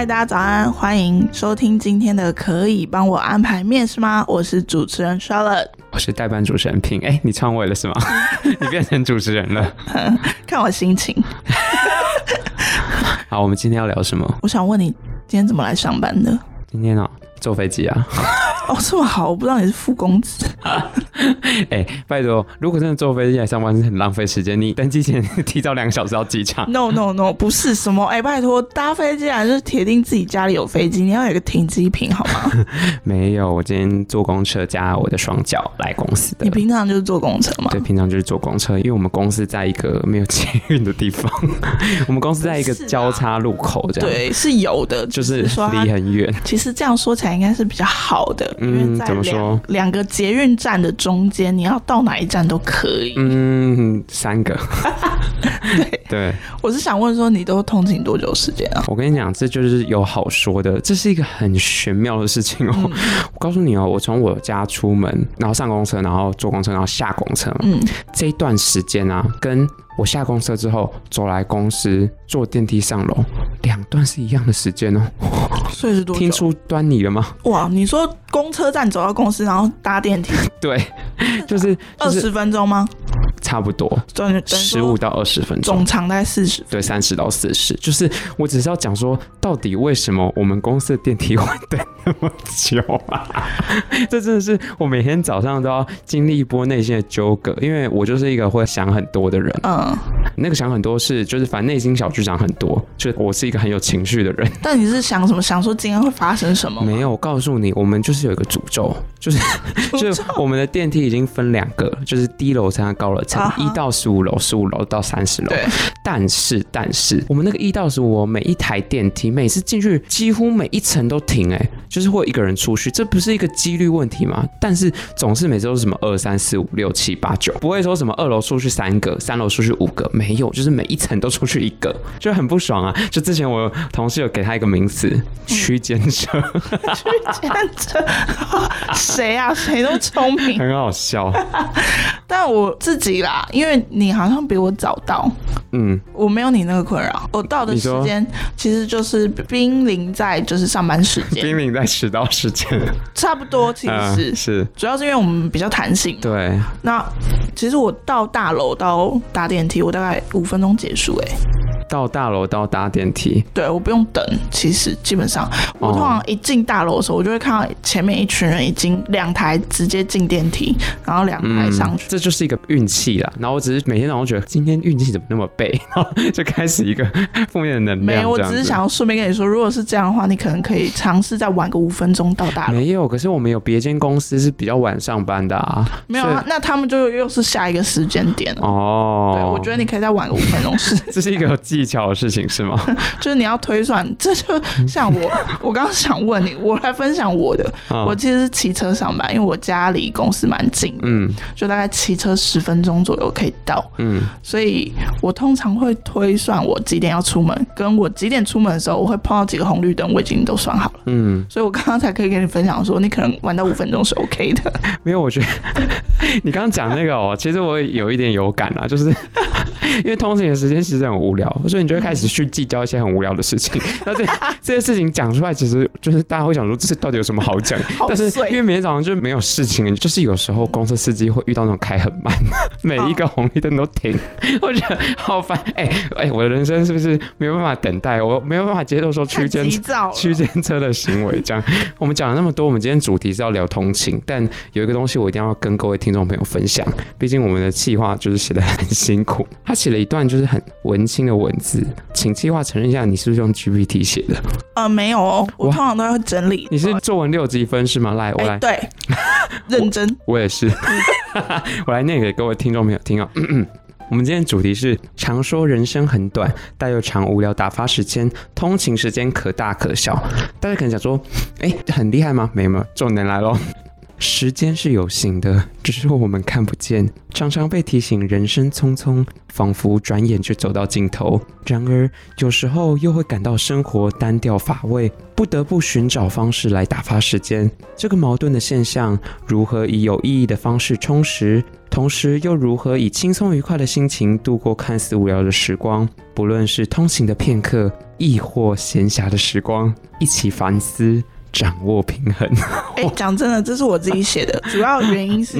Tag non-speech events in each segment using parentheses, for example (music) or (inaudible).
嗨，大家早安，欢迎收听今天的可以帮我安排面试吗？我是主持人 Charlotte，我是代班主持人平。哎，你篡位了是吗？(laughs) 你变成主持人了？看我心情。(laughs) 好，我们今天要聊什么？我想问你，今天怎么来上班的？今天啊，坐飞机啊。哦，这么好，我不知道你是副公子。(laughs) 哎、欸，拜托，如果真的坐飞机来上班是很浪费时间，你登机前提早两个小时到机场。No No No，不是什么哎、欸，拜托，搭飞机来就是铁定自己家里有飞机，你要有个停机坪好吗？(laughs) 没有，我今天坐公车加我的双脚来公司的。你平常就是坐公车吗？对，平常就是坐公车，因为我们公司在一个没有捷运的地方，(laughs) 我们公司在一个交叉路口，这样对是有的，就是离很远。其实这样说起来应该是比较好的。嗯，怎么说？两个捷运站的中间，你要到哪一站都可以。嗯，三个。(laughs) 对对，我是想问说，你都通勤多久时间啊？我跟你讲，这就是有好说的，这是一个很玄妙的事情哦。嗯、我告诉你哦，我从我家出门，然后上公车，然后坐公车，然后下公车，嗯，这一段时间啊，跟我下公车之后走来公司，坐电梯上楼，两段是一样的时间哦。所以是多？听出端倪了吗？哇，你说公车站走到公司，然后搭电梯，(laughs) 对，就是二十分钟吗？差不多，十五到二十分钟，总长大概四十，对，三十到四十。就是我只是要讲说，到底为什么我们公司的电梯会等那么久啊？(laughs) 这真的是我每天早上都要经历一波内心的纠葛，因为我就是一个会想很多的人。嗯，那个想很多是就是反正内心小剧场很多，就我是一个很有情绪的人。但你是想什么？想说今天会发生什么？没有，我告诉你，我们就是有一个诅咒，就是 (laughs) 就是我们的电梯已经分两个，就是低楼层和高楼层。一到十五楼，十五楼到三十楼。对，但是但是我们那个一到十五楼每一台电梯，每次进去几乎每一层都停，哎，就是会有一个人出去，这不是一个几率问题吗？但是总是每次都是什么二三四五六七八九，不会说什么二楼出去三个，三楼出去五个，没有，就是每一层都出去一个，就很不爽啊！就之前我同事有给他一个名词，区间车，区间车，(laughs) 谁啊？谁都聪明，(laughs) 很好笑。但我自己啦。因为你好像比我早到，嗯，我没有你那个困扰。我到的时间其实就是濒临在就是上班时间，(laughs) 濒临在迟到时间，差不多。其实是、主要是因为我们比较弹性。对，那其实我到大楼到搭电梯，我大概五分钟结束、欸。哎。到大楼到搭电梯，对，我不用等。其实基本上，我通常一进大楼的时候，我就会看到前面一群人已经两台直接进电梯，然后两台上去。嗯，这就是一个运气啦。然后我只是每天早上觉得今天运气怎么那么背，然 (laughs) 后就开始一个负面的能量。没有，我只是想要顺便跟你说，如果是这样的话，你可能可以尝试再晚个五分钟到大楼。没有，可是我们有别间公司是比较晚上班的啊。没有啊，那他们就又是下一个时间点哦。对，我觉得你可以再晚个五分钟试。(laughs) 这是一个技巧的事情是吗？(laughs) 就是你要推算，(laughs) 这就像我，我刚刚想问你，(laughs) 我来分享我的。哦、我其实是骑车上班，因为我家离公司蛮近，嗯，就大概骑车十分钟左右可以到，嗯，所以我通常会推算我几点要出门，跟我几点出门的时候，我会碰到几个红绿灯，我已经都算好了，嗯，所以我刚刚才可以跟你分享说，你可能玩到五分钟是 OK 的。没有，我觉得你刚刚讲那个哦，其实我有一点有感啊，就是因为通勤的时间其实很无聊，所以你就会开始去计较一些很无聊的事情。(laughs) 那这这些事情讲出来，其实就是大家会想说，这是到底有什么好讲？(laughs) 但是因为每天早上就没有事情，就是有时候公车司机会遇到那种开很慢，(laughs) 每一个红绿灯都停，我觉得好烦。哎、欸、哎、欸，我的人生是不是没有办法等待？我没有办法接受说区间区间车的行为。这样，我们讲了那么多，我们今天主题是要聊通勤，但有一个东西我一定要跟各位听众朋友分享，毕竟我们的企划就是写的很辛苦，他写了一段就是很文青的文字。请计划承认一下，你是不是用 GPT 写的？呃，没有哦，我通常都会整理。你是作文六级分是吗？来，我来。欸、对，(laughs) 认真我。我也是。(laughs) 我来念给各位听众朋友听啊、哦。我们今天主题是：常说人生很短，但又常无聊打发时间，通勤时间可大可小。大家可能想说，哎、欸，很厉害吗？没有没有，重点来喽。时间是有形的，只是我们看不见。常常被提醒人生匆匆，仿佛转眼就走到尽头。然而，有时候又会感到生活单调乏味，不得不寻找方式来打发时间。这个矛盾的现象，如何以有意义的方式充实，同时又如何以轻松愉快的心情度过看似无聊的时光？不论是通勤的片刻。亦或闲暇的时光，一起反思。掌握平衡。(laughs) 哎、欸，讲真的，这是我自己写的，(laughs) 主要原因是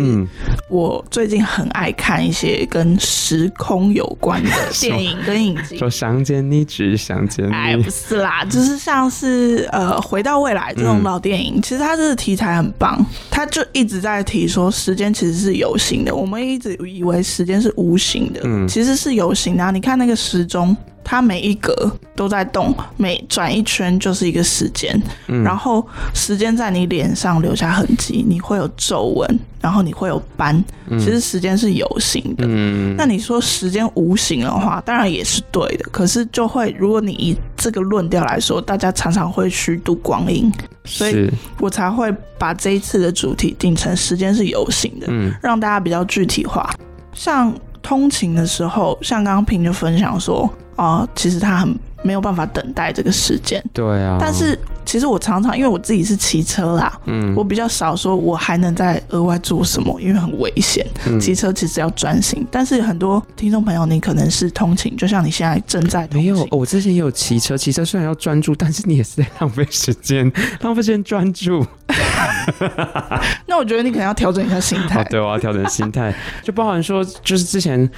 我最近很爱看一些跟时空有关的 (laughs) 电影跟影集。说想见你，只想见你。哎，不是啦，就是像是呃，回到未来这种老电影，嗯、其实它这个题材很棒，它就一直在提说时间其实是有形的。我们一直以为时间是无形的，嗯，其实是有形的、啊。你看那个时钟。它每一格都在动，每转一圈就是一个时间，嗯、然后时间在你脸上留下痕迹，你会有皱纹，然后你会有斑。其实时间是有形的。嗯、那你说时间无形的话，当然也是对的。可是就会，如果你以这个论调来说，大家常常会虚度光阴，所以我才会把这一次的主题定成时间是有形的，嗯、让大家比较具体化。像通勤的时候，像刚刚平就分享说。哦，其实他很没有办法等待这个时间。对啊。但是其实我常常因为我自己是骑车啦，嗯，我比较少说我还能再额外做什么，因为很危险。骑、嗯、车其实要专心。但是很多听众朋友，你可能是通勤，就像你现在正在。没有，我之前也有骑车，骑车虽然要专注，但是你也是在浪费时间，浪费时间专注。(laughs) 那我觉得你可能要调整一下心态。哦，对，我要调整心态，(laughs) 就包含说，就是之前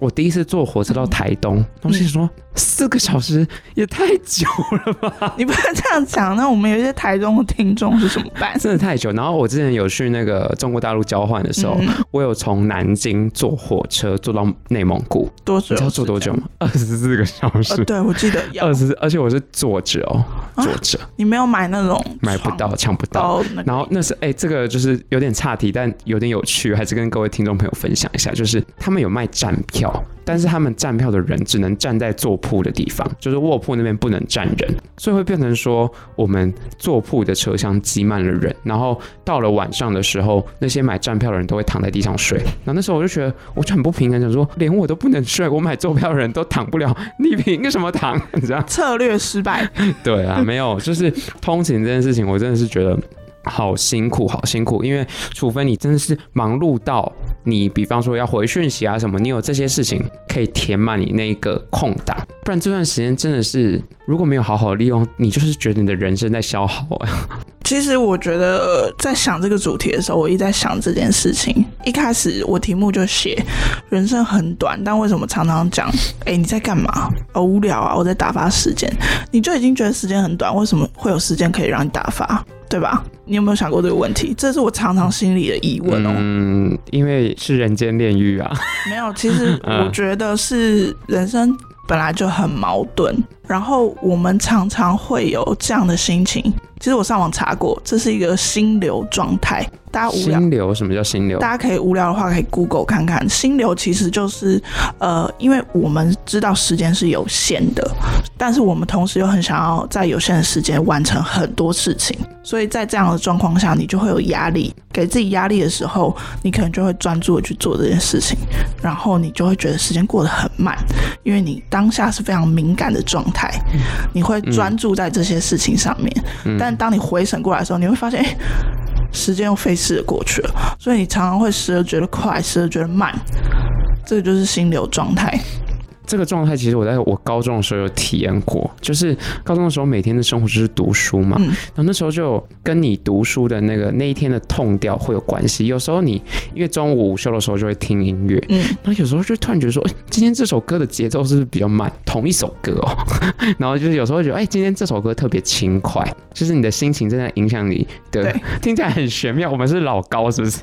我第一次坐火车到台东，东西说。四个小时也太久了吧？你不能这样讲。那我们有一些台中的听众是怎么办？真的太久。然后我之前有去那个中国大陆交换的时候，嗯、我有从南京坐火车坐到内蒙古，多久？你知道坐多久吗？二十四个小时。呃、对，我记得二十四，而且我是坐着哦，坐着、啊。你没有买那种？买不到，抢不到。然后那是哎、欸，这个就是有点岔题，但有点有趣，还是跟各位听众朋友分享一下。就是他们有卖站票，但是他们站票的人只能站在坐铺的地方。就是卧铺那边不能站人，所以会变成说我们坐铺的车厢挤满了人，然后到了晚上的时候，那些买站票的人都会躺在地上睡。然后那时候我就觉得我就很不平衡，想说连我都不能睡，我买坐票的人都躺不了，你凭什么躺？你知道？(laughs) 策略失败。对啊，没有，就是通勤这件事情，我真的是觉得。好辛苦，好辛苦，因为除非你真的是忙碌到你，比方说要回讯息啊什么，你有这些事情可以填满你那个空档，不然这段时间真的是如果没有好好利用，你就是觉得你的人生在消耗啊。(laughs) 其实我觉得在想这个主题的时候，我一直在想这件事情。一开始我题目就写人生很短，但为什么常常讲，哎，你在干嘛？好无聊啊，我在打发时间。你就已经觉得时间很短，为什么会有时间可以让你打发？对吧？你有没有想过这个问题？这是我常常心里的疑问哦。嗯，因为是人间炼狱啊。没有，其实 (laughs) 我觉得是人生本来就很矛盾，然后我们常常会有这样的心情。其实我上网查过，这是一个心流状态。大家无聊，心流，什么叫心流？大家可以无聊的话，可以 Google 看看。心流其实就是，呃，因为我们知道时间是有限的，但是我们同时又很想要在有限的时间完成很多事情，所以在这样的状况下，你就会有压力。给自己压力的时候，你可能就会专注的去做这件事情，然后你就会觉得时间过得很慢，因为你当下是非常敏感的状态，你会专注在这些事情上面。嗯、但当你回神过来的时候，你会发现，哎。时间又飞逝的过去了，所以你常常会时而觉得快，时而觉得慢，这个就是心流状态。这个状态其实我在我高中的时候有体验过，就是高中的时候每天的生活就是读书嘛，嗯、然后那时候就跟你读书的那个那一天的 tone 调会有关系。有时候你因为中午午休的时候就会听音乐，嗯，然后有时候就突然觉得说，哎，今天这首歌的节奏是不是比较慢？同一首歌哦，(laughs) 然后就是有时候觉得，哎，今天这首歌特别轻快，就是你的心情正在影响你的，对，(laughs) 听起来很玄妙。我们是老高是不是？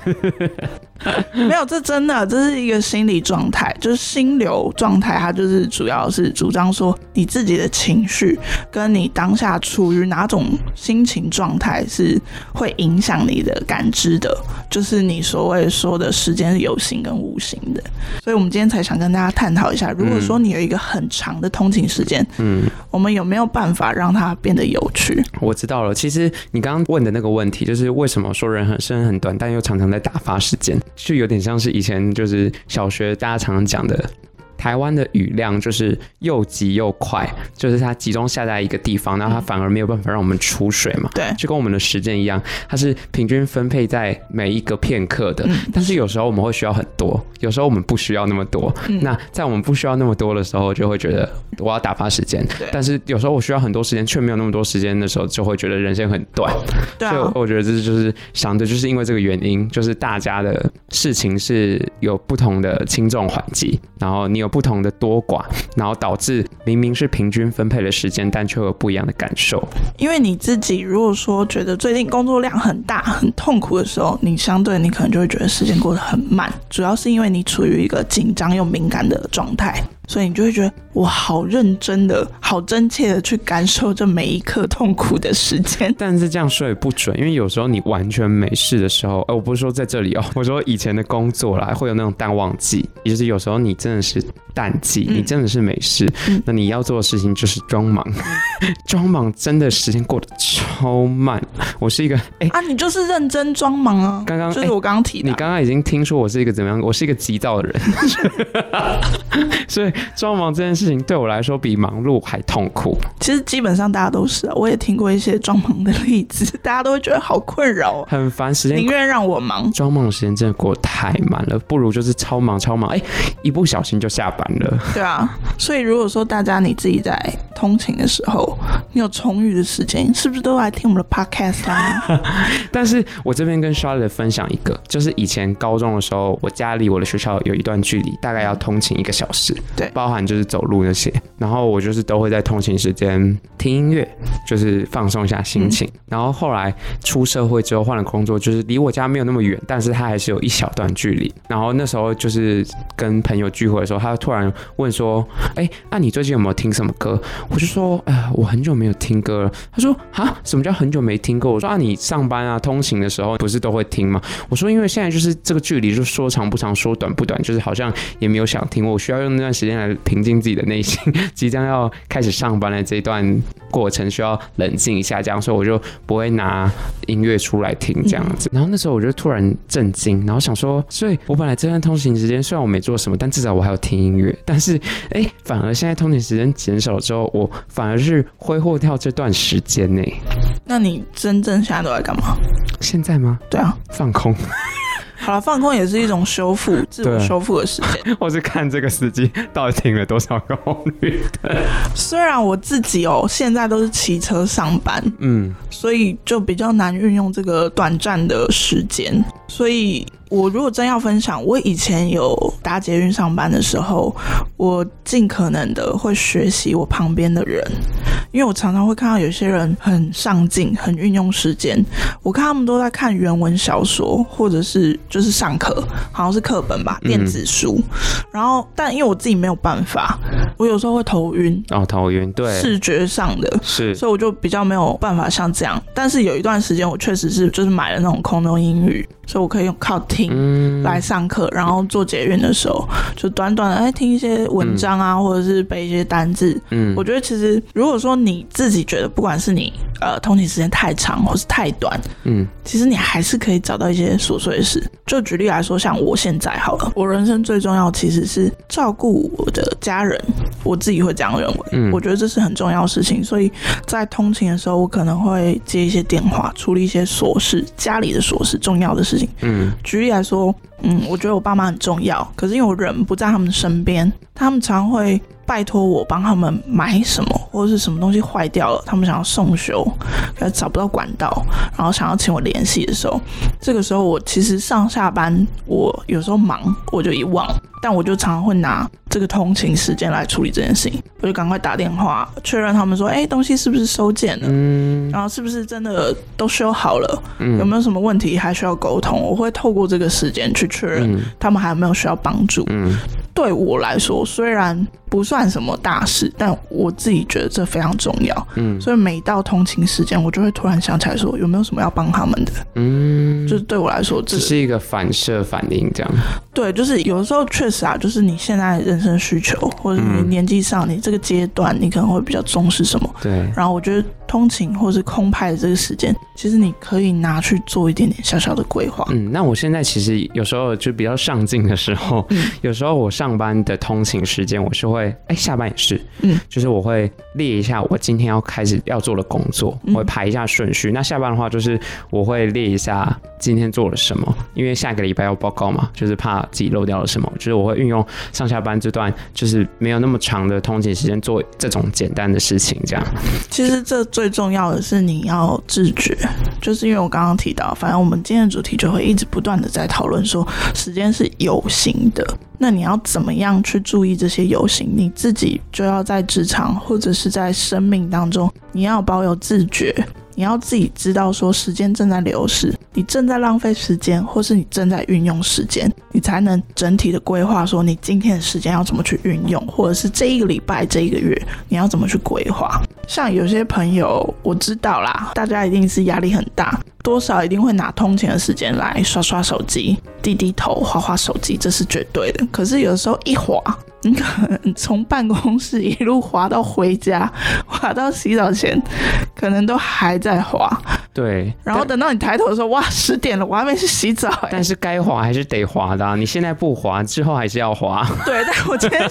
(laughs) 没有，这真的这是一个心理状态，就是心流状态，它。就是主要是主张说，你自己的情绪跟你当下处于哪种心情状态是会影响你的感知的，就是你所谓说的时间是有形跟无形的。所以，我们今天才想跟大家探讨一下，如果说你有一个很长的通勤时间，嗯，我们有没有办法让它变得有趣？我知道了，其实你刚刚问的那个问题，就是为什么说人很生很短，但又常常在打发时间，就有点像是以前就是小学大家常常讲的。台湾的雨量就是又急又快，就是它集中下在一个地方，然后它反而没有办法让我们储水嘛。对，就跟我们的时间一样，它是平均分配在每一个片刻的。嗯、但是有时候我们会需要很多，有时候我们不需要那么多。嗯、那在我们不需要那么多的时候，就会觉得我要打发时间。对。但是有时候我需要很多时间，却没有那么多时间的时候，就会觉得人生很短。对、啊。所以我觉得这就是想的，就是因为这个原因，就是大家的事情是有不同的轻重缓急，然后你有不同的多寡，(laughs) 然后导致明明是平均分配的时间，但却有不一样的感受。因为你自己如果说觉得最近工作量很大、很痛苦的时候，你相对你可能就会觉得时间过得很慢，主要是因为你处于一个紧张又敏感的状态。所以你就会觉得我好认真的、好真切的去感受这每一刻痛苦的时间。但是这样说也不准，因为有时候你完全没事的时候，呃，我不是说在这里哦，(laughs) 我说以前的工作啦，会有那种淡旺季，也就是有时候你真的是淡季，你真的是没事，嗯、那你要做的事情就是装忙，(laughs) 装、嗯、忙真的时间过得超慢。我是一个哎、欸、啊，你就是认真装忙啊。刚刚就是我刚刚提的、欸，你刚刚已经听说我是一个怎么样？我是一个急躁的人，(laughs) 所以。(laughs) 装忙这件事情对我来说比忙碌还痛苦。其实基本上大家都是啊，我也听过一些装忙的例子，大家都会觉得好困扰，很烦，时间宁愿让我忙。装忙的时间真的过得太慢了，不如就是超忙超忙，哎，一不小心就下班了。对啊，所以如果说大家你自己在通勤的时候，你有充裕的时间，是不是都来听我们的 podcast 啊？(laughs) 但是我这边跟 Charlotte 分享一个，就是以前高中的时候，我家离我的学校有一段距离，大概要通勤一个小时。对。包含就是走路那些，(laughs) 然后我就是都会在通勤时间听音乐，就是放松一下心情。嗯、然后后来出社会之后换了工作，就是离我家没有那么远，但是他还是有一小段距离。然后那时候就是跟朋友聚会的时候，他突然问说：“哎，那你最近有没有听什么歌？”我就说：“哎呀，我很久没有听歌了。”他说：“啊，什么叫很久没听歌？”我说：“啊，你上班啊，通勤的时候不是都会听吗？”我说：“因为现在就是这个距离，就说长不长，说短不短，就是好像也没有想听，我需要用那段时间。”来平静自己的内心，(laughs) 即将要开始上班的这一段过程需要冷静一下，这样，所以我就不会拿音乐出来听这样子。然后那时候我就突然震惊，然后想说，所以我本来这段通勤时间虽然我没做什么，但至少我还有听音乐。但是，哎、欸，反而现在通勤时间减少了之后，我反而是挥霍掉这段时间呢。那你真正现在都在干嘛？现在吗？对啊，放空。好了，放空也是一种修复、自我修复的时间。(laughs) 我是看这个司机到底停了多少公里。虽然我自己哦，现在都是骑车上班，嗯，所以就比较难运用这个短暂的时间，所以。我如果真要分享，我以前有搭捷运上班的时候，我尽可能的会学习我旁边的人，因为我常常会看到有些人很上进，很运用时间。我看他们都在看原文小说，或者是就是上课，好像是课本吧，电子书。嗯、然后，但因为我自己没有办法，我有时候会头晕。哦，头晕，对，视觉上的，是，所以我就比较没有办法像这样。但是有一段时间，我确实是就是买了那种空中英语。所以我可以用靠听来上课，然后做捷运的时候，就短短的哎听一些文章啊，或者是背一些单字。嗯，我觉得其实如果说你自己觉得，不管是你呃通勤时间太长或是太短，嗯，其实你还是可以找到一些琐碎的事。就举例来说，像我现在好了，我人生最重要其实是照顾我的家人，我自己会这样认为。嗯，我觉得这是很重要的事情，所以在通勤的时候，我可能会接一些电话，处理一些琐事，家里的琐事，重要的事。嗯，举例来说，嗯，我觉得我爸妈很重要，可是因为我人不在他们身边，他们常会拜托我帮他们买什么，或者是什么东西坏掉了，他们想要送修，可是找不到管道，然后想要请我联系的时候，这个时候我其实上下班，我有时候忙，我就遗忘，但我就常常会拿这个通勤时间来处理这件事情，我就赶快打电话确认他们说，哎，东西是不是收件了？嗯，然后是不是真的都修好了？嗯，有没有什么问题还需要沟通？我会透过这个时间去确认他们还有没有需要帮助。嗯，对我来说，虽然不算什么大事，但我自己觉得这非常重要。嗯，所以每到通勤时间，我就会突然想起来说，有没有什么要帮他们的？嗯，就是对我来说，这是一个反射反应，这样。对，就是有的时候确实啊，就是你现在人生需求，或者你年纪上，你这个阶段，你可能会比较重视什么。对。然后我觉得通勤或是空拍的这个时间，其实你可以拿去做一点点小小的规划。嗯，那我现在其实有时候就比较上进的时候，嗯、有时候我上班的通勤时间，我是会哎、欸、下班也是，嗯，就是我会列一下我今天要开始要做的工作，我会排一下顺序。嗯、那下班的话，就是我会列一下今天做了什么，因为下个礼拜要报告嘛，就是怕自己漏掉了什么，就是我会运用上下班这段就是没有那么长的通勤时间做这种简单的事情，这样。(laughs) 其实这最重要的是你要自觉，就是因为我刚刚提到，反正我们今天的主题就会一直不断的在讨论说，时间是有形的，那你要怎么样去注意这些有形？你自己就要在职场或者是在生命当中，你要保有自觉。你要自己知道，说时间正在流逝，你正在浪费时间，或是你正在运用时间，你才能整体的规划，说你今天的时间要怎么去运用，或者是这一个礼拜、这一个月你要怎么去规划。像有些朋友，我知道啦，大家一定是压力很大，多少一定会拿通勤的时间来刷刷手机、低低头、划划手机，这是绝对的。可是有时候一划。你可能从办公室一路划到回家，划到洗澡前，可能都还在划。对，然后等到你抬头的时候，哇，(laughs) 十点了，我还没去洗澡。但是该滑还是得滑的啊，你现在不滑，之后还是要滑。对，但我今天，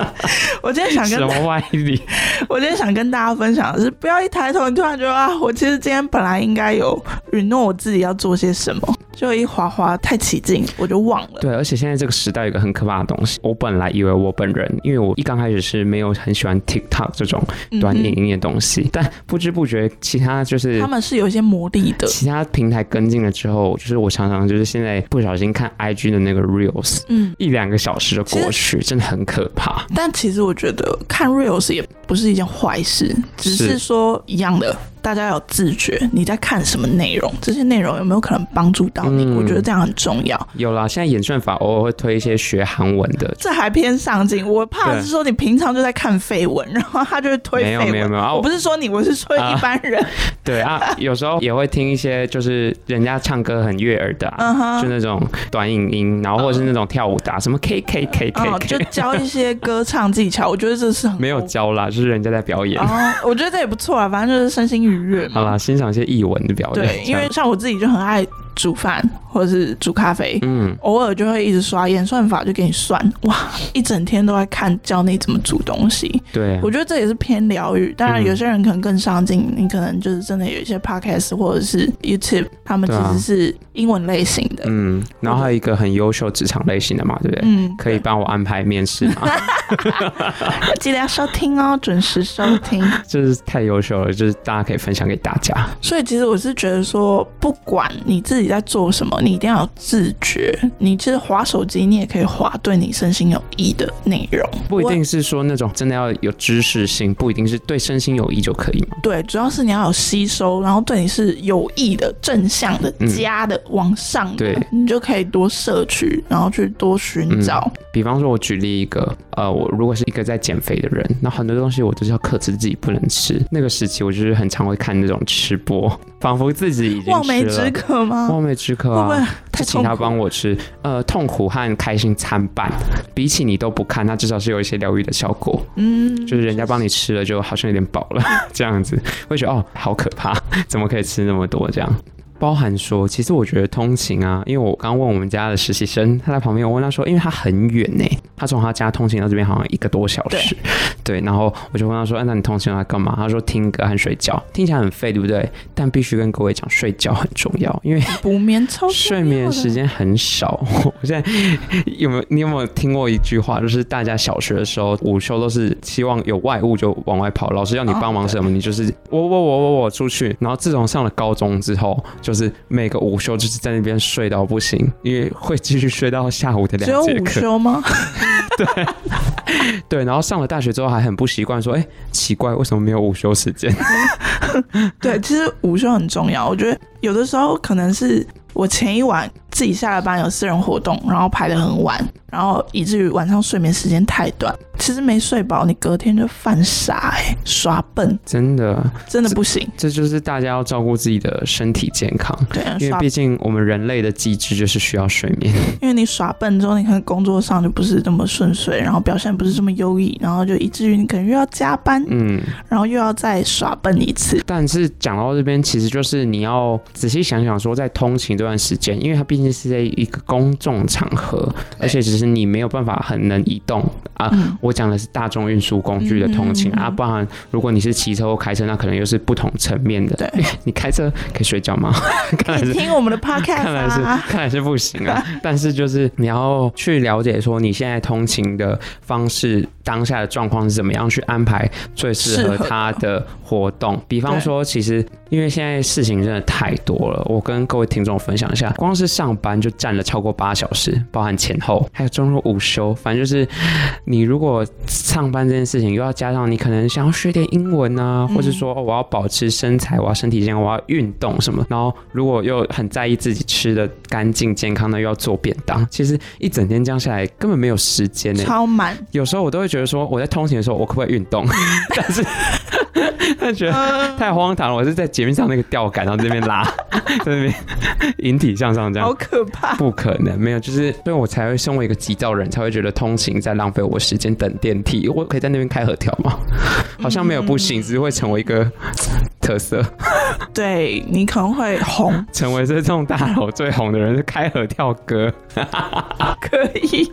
(laughs) 我今天想跟什么歪理？我今天想跟大家分享的是，不要一抬头，你突然觉得啊，我其实今天本来应该有允诺我自己要做些什么，就一滑滑太起劲，我就忘了。对，而且现在这个时代有一个很可怕的东西，我本来以为我本人，因为我一刚开始是没有很喜欢 TikTok 这种短影音的东西，嗯、但不知不觉其他就是他们是有一些。魔力的，其他平台跟进了之后，就是我常常就是现在不小心看 IG 的那个 Reels，嗯，一两个小时就过去，真的很可怕。但其实我觉得看 Reels 也不是一件坏事，只是说一样的。大家要自觉，你在看什么内容？这些内容有没有可能帮助到你？嗯、我觉得这样很重要。有啦，现在演算法偶尔会推一些学韩文的，这还偏上进。我怕是说你平常就在看绯闻，然后他就会推绯闻。没有没有没有，啊、我不是说你，我是说一般人。啊 (laughs) 对啊，有时候 (laughs) 也会听一些就是人家唱歌很悦耳的、就那种短影音，然后或者是那种跳舞的、啊，什么 K K K K，、哦、就教一些歌唱技巧。我觉得这是很没有教啦，就是人家在表演。哦，我觉得这也不错啊，反正就是身心愉悦嘛。好啦，欣赏一些译文的表演。对，因为像我自己就很爱。煮饭或者是煮咖啡，嗯，偶尔就会一直刷演算法，就给你算，哇，一整天都在看教你怎么煮东西。对，我觉得这也是偏疗愈。当然，有些人可能更上进，嗯、你可能就是真的有一些 podcast 或者是 YouTube，他们其实是英文类型的。嗯，然后还有一个很优秀职场类型的嘛，对不对？嗯，可以帮我安排面试吗？(laughs) (laughs) 记得要收听哦，准时收听。(laughs) 就是太优秀了，就是大家可以分享给大家。所以其实我是觉得说，不管你自己。在做什么？你一定要有自觉。你其实划手机，你也可以划对你身心有益的内容，不一定是说那种真的要有知识性，不一定是对身心有益就可以吗？对，主要是你要有吸收，然后对你是有益的、正向的、加的、嗯、往上的，对你就可以多摄取，然后去多寻找、嗯。比方说，我举例一个，呃，我如果是一个在减肥的人，那很多东西我都是要克制自己不能吃。那个时期，我就是很常会看那种吃播，仿佛自己已经望梅止渴吗？望梅止渴啊！就请他帮我吃，呃，痛苦和开心参半。比起你都不看，那至少是有一些疗愈的效果。嗯，就是人家帮你吃了，就好像有点饱了，(laughs) (laughs) 这样子会觉得哦，好可怕，怎么可以吃那么多这样？包含说，其实我觉得通勤啊，因为我刚问我们家的实习生，他在旁边，我问他说，因为他很远呢，他从他家通勤到这边好像一个多小时，对，对，然后我就问他说，哎，那你通勤来干嘛？他说听歌和睡觉，听起来很废，对不对？但必须跟各位讲，睡觉很重要，因为补眠超睡眠时间很少。我现在有没有你有没有听过一句话，就是大家小学的时候午休都是希望有外物就往外跑，老师要你帮忙什么，哦、你就是我我我我我出去。然后自从上了高中之后，就就是每个午休就是在那边睡到不行，因为会继续睡到下午的两节课。只有午休吗？(laughs) 对 (laughs) 对，然后上了大学之后还很不习惯，说哎，奇怪，为什么没有午休时间？(laughs) 对，其实午休很重要。我觉得有的时候可能是我前一晚自己下了班有私人活动，然后排得很晚，然后以至于晚上睡眠时间太短，其实没睡饱，你隔天就犯傻哎、欸，耍笨，真的真的不行这。这就是大家要照顾自己的身体健康，对，因为毕竟我们人类的机制就是需要睡眠。因为你耍笨之后，你可能工作上就不是这么顺遂，然后表现不是这么优异，然后就以至于你可能又要加班，嗯，然后又要再耍笨一次。但是讲到这边，其实就是你要仔细想想说，在通勤这段时间，因为它毕竟是在一个公众场合，而且只是你没有办法很能移动啊。嗯、我讲的是大众运输工具的通勤、嗯、啊，不然如果你是骑车或开车，那可能又是不同层面的。对，(laughs) 你开车可以睡觉吗？看来是听我们的 (laughs) podcast，啊、看来是看来是不行啊。(laughs) 但是就是你要去了解说你现在通勤的方式。当下的状况是怎么样去安排最适合他的活动？比方说，其实因为现在事情真的太多了，我跟各位听众分享一下，光是上班就占了超过八小时，包含前后，还有中午午休，反正就是你如果上班这件事情，又要加上你可能想要学点英文啊，或者说我要保持身材，我要身体健康，我要运动什么，然后如果又很在意自己吃的干净健康的，又要做便当，其实一整天这样下来根本没有时间呢，超满。有时候我都会。觉得说我在通勤的时候，我可不可以运动？(laughs) 但是 (laughs) 他觉得太荒唐了。我是在捷运上那个吊杆，然后这边拉，(laughs) 在那边引体向上，这样好可怕。不可能，没有，就是所以我才会身为一个急躁人，才会觉得通勤在浪费我时间等电梯。我可以在那边开合跳吗？好像没有不行，只是会成为一个特色。(laughs) 对，你可能会红，(laughs) 成为这栋大楼最红的人是开合跳歌，(laughs) 可以。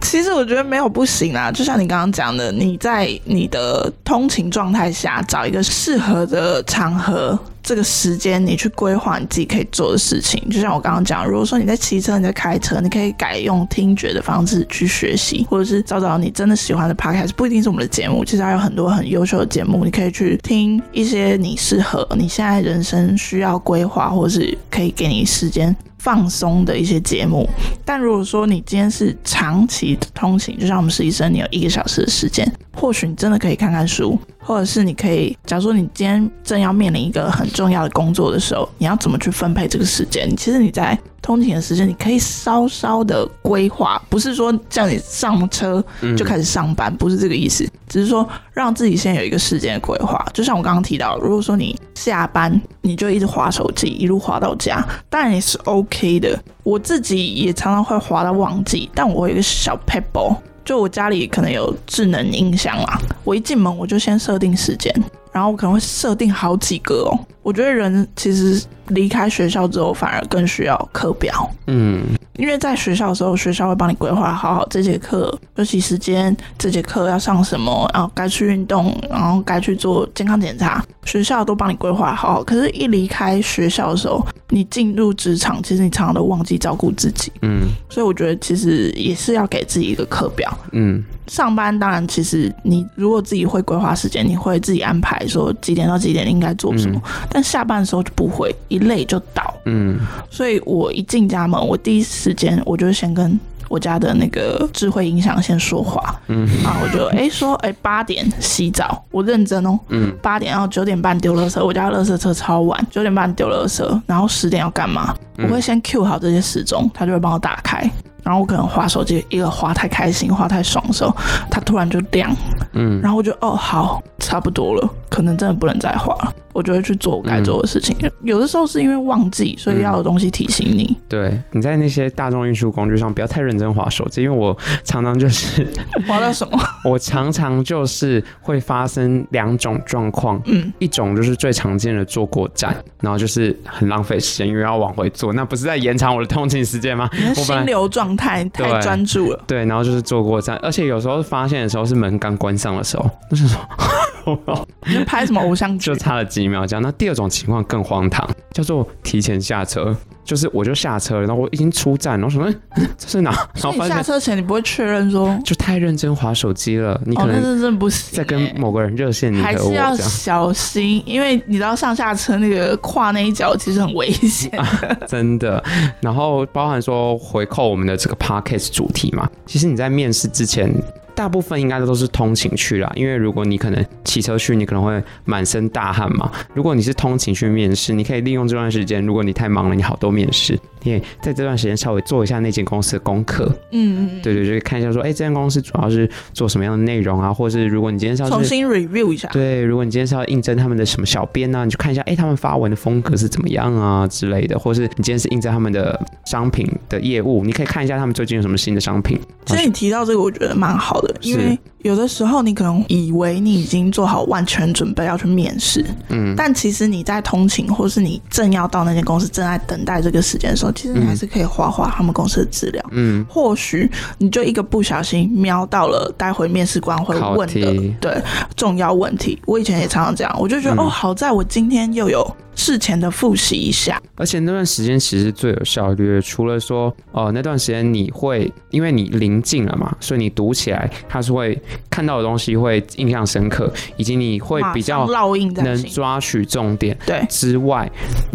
其实我觉得没有不行啊，就像你刚刚讲的，你在你的通勤状态下找一个适合的场合，这个时间你去规划你自己可以做的事情。就像我刚刚讲，如果说你在骑车、你在开车，你可以改用听觉的方式去学习，或者是找找你真的喜欢的 podcast，不一定是我们的节目，其实还有很多很优秀的节目，你可以去听一些你适合你现在人生需要规划，或是可以给你时间。放松的一些节目，但如果说你今天是长期的通勤，就像我们实习生，你有一个小时的时间，或许你真的可以看看书，或者是你可以，假如说你今天正要面临一个很重要的工作的时候，你要怎么去分配这个时间？其实你在通勤的时间，你可以稍稍的规划，不是说叫你上车就开始上班，不是这个意思，只是说让自己先有一个时间的规划。就像我刚刚提到，如果说你下班你就一直划手机，一路划到家，当然也是 OK 的。我自己也常常会划到忘记，但我有一个小 pebble，，就我家里可能有智能音箱啦，我一进门我就先设定时间。然后我可能会设定好几个哦。我觉得人其实离开学校之后，反而更需要课表。嗯，因为在学校的时候，学校会帮你规划好好这节课休息时间，这节课要上什么，然后该去运动，然后该去做健康检查，学校都帮你规划好好。可是，一离开学校的时候，你进入职场，其实你常常都忘记照顾自己。嗯，所以我觉得其实也是要给自己一个课表。嗯。上班当然，其实你如果自己会规划时间，你会自己安排说几点到几点应该做什么。嗯、但下班的时候就不会，一累就倒。嗯，所以我一进家门，我第一时间我就先跟我家的那个智慧音响先说话。嗯，啊，我就哎、欸、说哎八点洗澡，我认真哦。嗯，八点然后九点半丢垃圾，我家垃圾车超晚，九点半丢垃圾，然后十点要干嘛？我会先 cue 好这些时钟，他就会帮我打开。然后我可能划手机，一个划太开心，划太爽的时候，它突然就亮，嗯，然后我就哦好，差不多了，可能真的不能再划了。我就会去做我该做的事情。嗯、有的时候是因为忘记，所以要有东西提醒你。嗯、对，你在那些大众运输工具上不要太认真划手机，因为我常常就是 (laughs) (laughs) 划到什么？我常常就是会发生两种状况。嗯，一种就是最常见的坐过站，然后就是很浪费时间，因为要往回坐，那不是在延长我的通勤时间吗？心流状态太专注了对。对，然后就是坐过站，而且有时候发现的时候是门刚关上的时候，就是说。(laughs) 你拍什么偶像剧？就差了几秒这样。那第二种情况更荒唐，叫做提前下车。就是我就下车，然后我已经出站，然后说：“嗯，(laughs) 这是哪？”然后你下车前你不会确认说？就太认真划手机了，你可能真的不行。在跟某个人热线，你还是要小心，因为你知道上下车那个跨那一脚其实很危险，啊，(laughs) 真的。然后包含说回扣我们的这个 podcast 主题嘛，其实你在面试之前。大部分应该都是通勤去啦，因为如果你可能骑车去，你可能会满身大汗嘛。如果你是通勤去面试，你可以利用这段时间，如果你太忙了，你好多面试，你也在这段时间稍微做一下那间公司的功课。嗯嗯，对对，就看一下说，哎，这间公司主要是做什么样的内容啊，或者是如果你今天是要重新 review 一下，对，如果你今天是要应征他们的什么小编啊，你就看一下，哎，他们发文的风格是怎么样啊之类的，或是你今天是应征他们的商品的业务，你可以看一下他们最近有什么新的商品。其实你提到这个，我觉得蛮好的，因为有的时候你可能以为你已经做好万全准备要去面试，嗯，但其实你在通勤或是你正要到那间公司，正在等待这个时间的时候，其实你还是可以滑滑他们公司的资料，嗯，或许你就一个不小心瞄到了待会面试官会问的对重要问题。我以前也常常这样，我就觉得、嗯、哦，好在我今天又有。事前的复习一下，而且那段时间其实最有效率。除了说，哦、呃，那段时间你会因为你临近了嘛，所以你读起来，它是会看到的东西会印象深刻，以及你会比较能抓取重点。对，之外，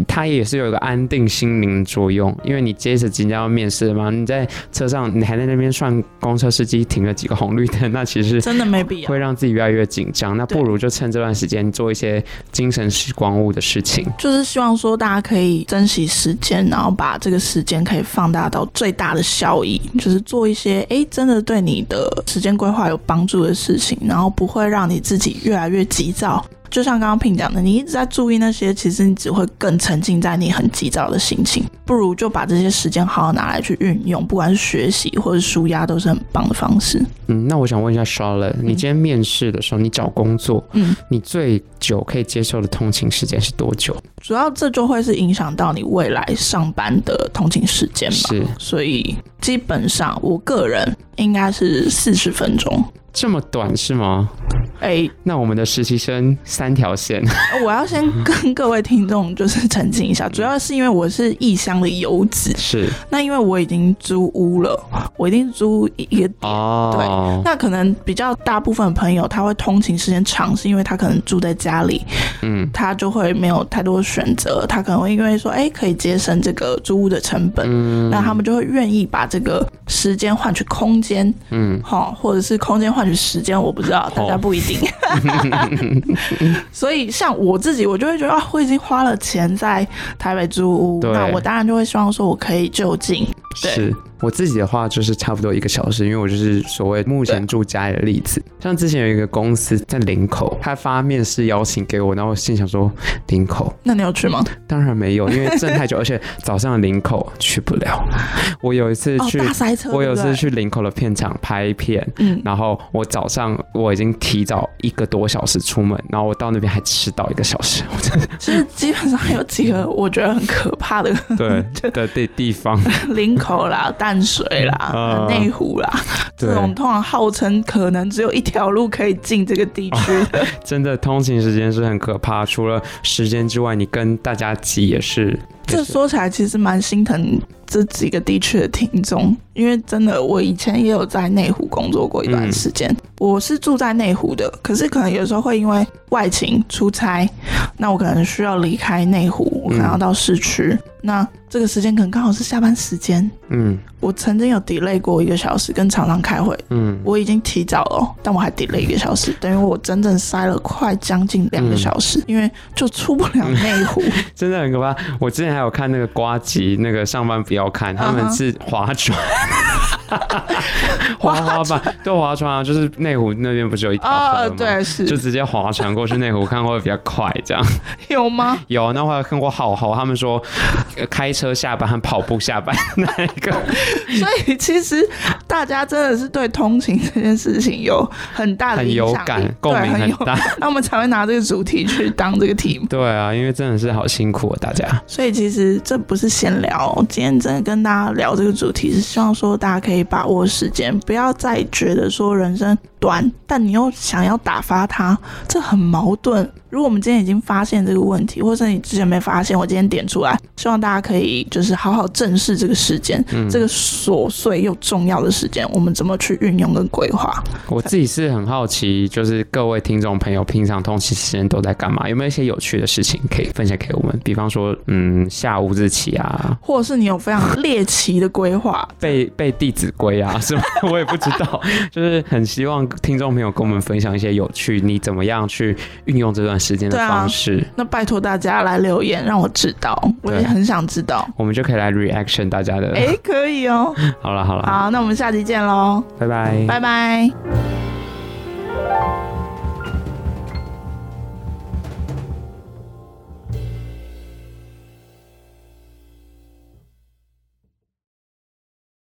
它也是有一个安定心灵的作用，因为你接着即将要面试嘛，你在车上，你还在那边算公车司机停了几个红绿灯，那其实真的没必要，会让自己越来越紧张。那不如就趁这段时间做一些精神时光物的事情。就是希望说大家可以珍惜时间，然后把这个时间可以放大到最大的效益，就是做一些哎真的对你的时间规划有帮助的事情，然后不会让你自己越来越急躁。就像刚刚聘讲的，你一直在注意那些，其实你只会更沉浸在你很急躁的心情。不如就把这些时间好好拿来去运用，不管是学习或者舒压，都是很棒的方式。嗯，那我想问一下 Charlotte，你今天面试的时候，你找工作，嗯，你最久可以接受的通勤时间是多久？主要这就会是影响到你未来上班的通勤时间吧。是，所以基本上我个人应该是四十分钟。这么短是吗？哎、欸，那我们的实习生三条线。(laughs) 我要先跟各位听众就是澄清一下，主要是因为我是异乡的游子，是。那因为我已经租屋了，我已经租一个点，哦、对。那可能比较大部分朋友他会通勤时间长，是因为他可能住在家里，嗯，他就会没有太多选择，他可能会因为说，哎、欸，可以节省这个租屋的成本，嗯，那他们就会愿意把这个时间换取空间，嗯，好，或者是空间换取时间，我不知道，大家不一定。(laughs) 所以，像我自己，我就会觉得啊，我已经花了钱在台北租屋，那我当然就会希望说，我可以就近。对。是。我自己的话就是差不多一个小时，因为我就是所谓目前住家里的例子。像之前有一个公司在林口，他发面试邀请给我，然后我心想说林口，那你有去吗？当然没有，因为阵太久，而且早上的林口去不了。(laughs) 我有一次去，哦、大塞车，我有一次去林口的片场拍片，嗯，然后我早上我已经提早一个多小时出门，然后我到那边还迟到一个小时。我真的，其实基本上有几个我觉得很可怕的对 (laughs) 的地地方，(laughs) 林口啦，淡水啦，内、呃、湖啦，这种通常号称可能只有一条路可以进这个地区、哦，(laughs) 真的通勤时间是很可怕。除了时间之外，你跟大家挤也是。这说起来其实蛮心疼这几个地区的听众，因为真的我以前也有在内湖工作过一段时间，嗯、我是住在内湖的，可是可能有时候会因为外勤出差，那我可能需要离开内湖，我可能要到市区，嗯、那这个时间可能刚好是下班时间，嗯，我曾经有 delay 过一个小时跟厂商开会，嗯，我已经提早了，但我还 delay 一个小时，等于我整整塞了快将近两个小时，嗯、因为就出不了内湖，(laughs) 真的很可怕，我之前还。有看那个瓜吉，那个上班不要看，他们是划船。(laughs) 划划板，对划船啊，就是内湖那边不是有一条河吗？对，是，就直接划船过去内湖看会比较快，这样 (laughs) 有吗？有，那我还看过好好，他们说开车下班和跑步下班那一个，所以其实大家真的是对通勤这件事情有很大的很有感，共鸣很大，(laughs) 那我们才会拿这个主题去当这个题目。对啊，因为真的是好辛苦啊，大家。所以其实这不是闲聊，今天真的跟大家聊这个主题，是希望说大家可以。把握时间，不要再觉得说人生端，但你又想要打发他，这很矛盾。如果我们今天已经发现这个问题，或者你之前没发现，我今天点出来，希望大家可以就是好好正视这个时间，嗯、这个琐碎又重要的时间，我们怎么去运用跟规划？我自己是很好奇，就是各位听众朋友平常通勤时间都在干嘛？有没有一些有趣的事情可以分享给我们？比方说，嗯，下午日棋啊，或者是你有非常 (laughs) 猎奇的规划，背背《弟子规》啊，是吗？(laughs) 我也不知道，(laughs) 就是很希望听众朋友跟我们分享一些有趣，你怎么样去运用这段时间的方式？啊、那拜托大家来留言，让我知道，我也很想知道。我们就可以来 reaction 大家的，哎、欸，可以哦。(laughs) 好了好了，好，那我们下期见喽，拜拜，拜拜。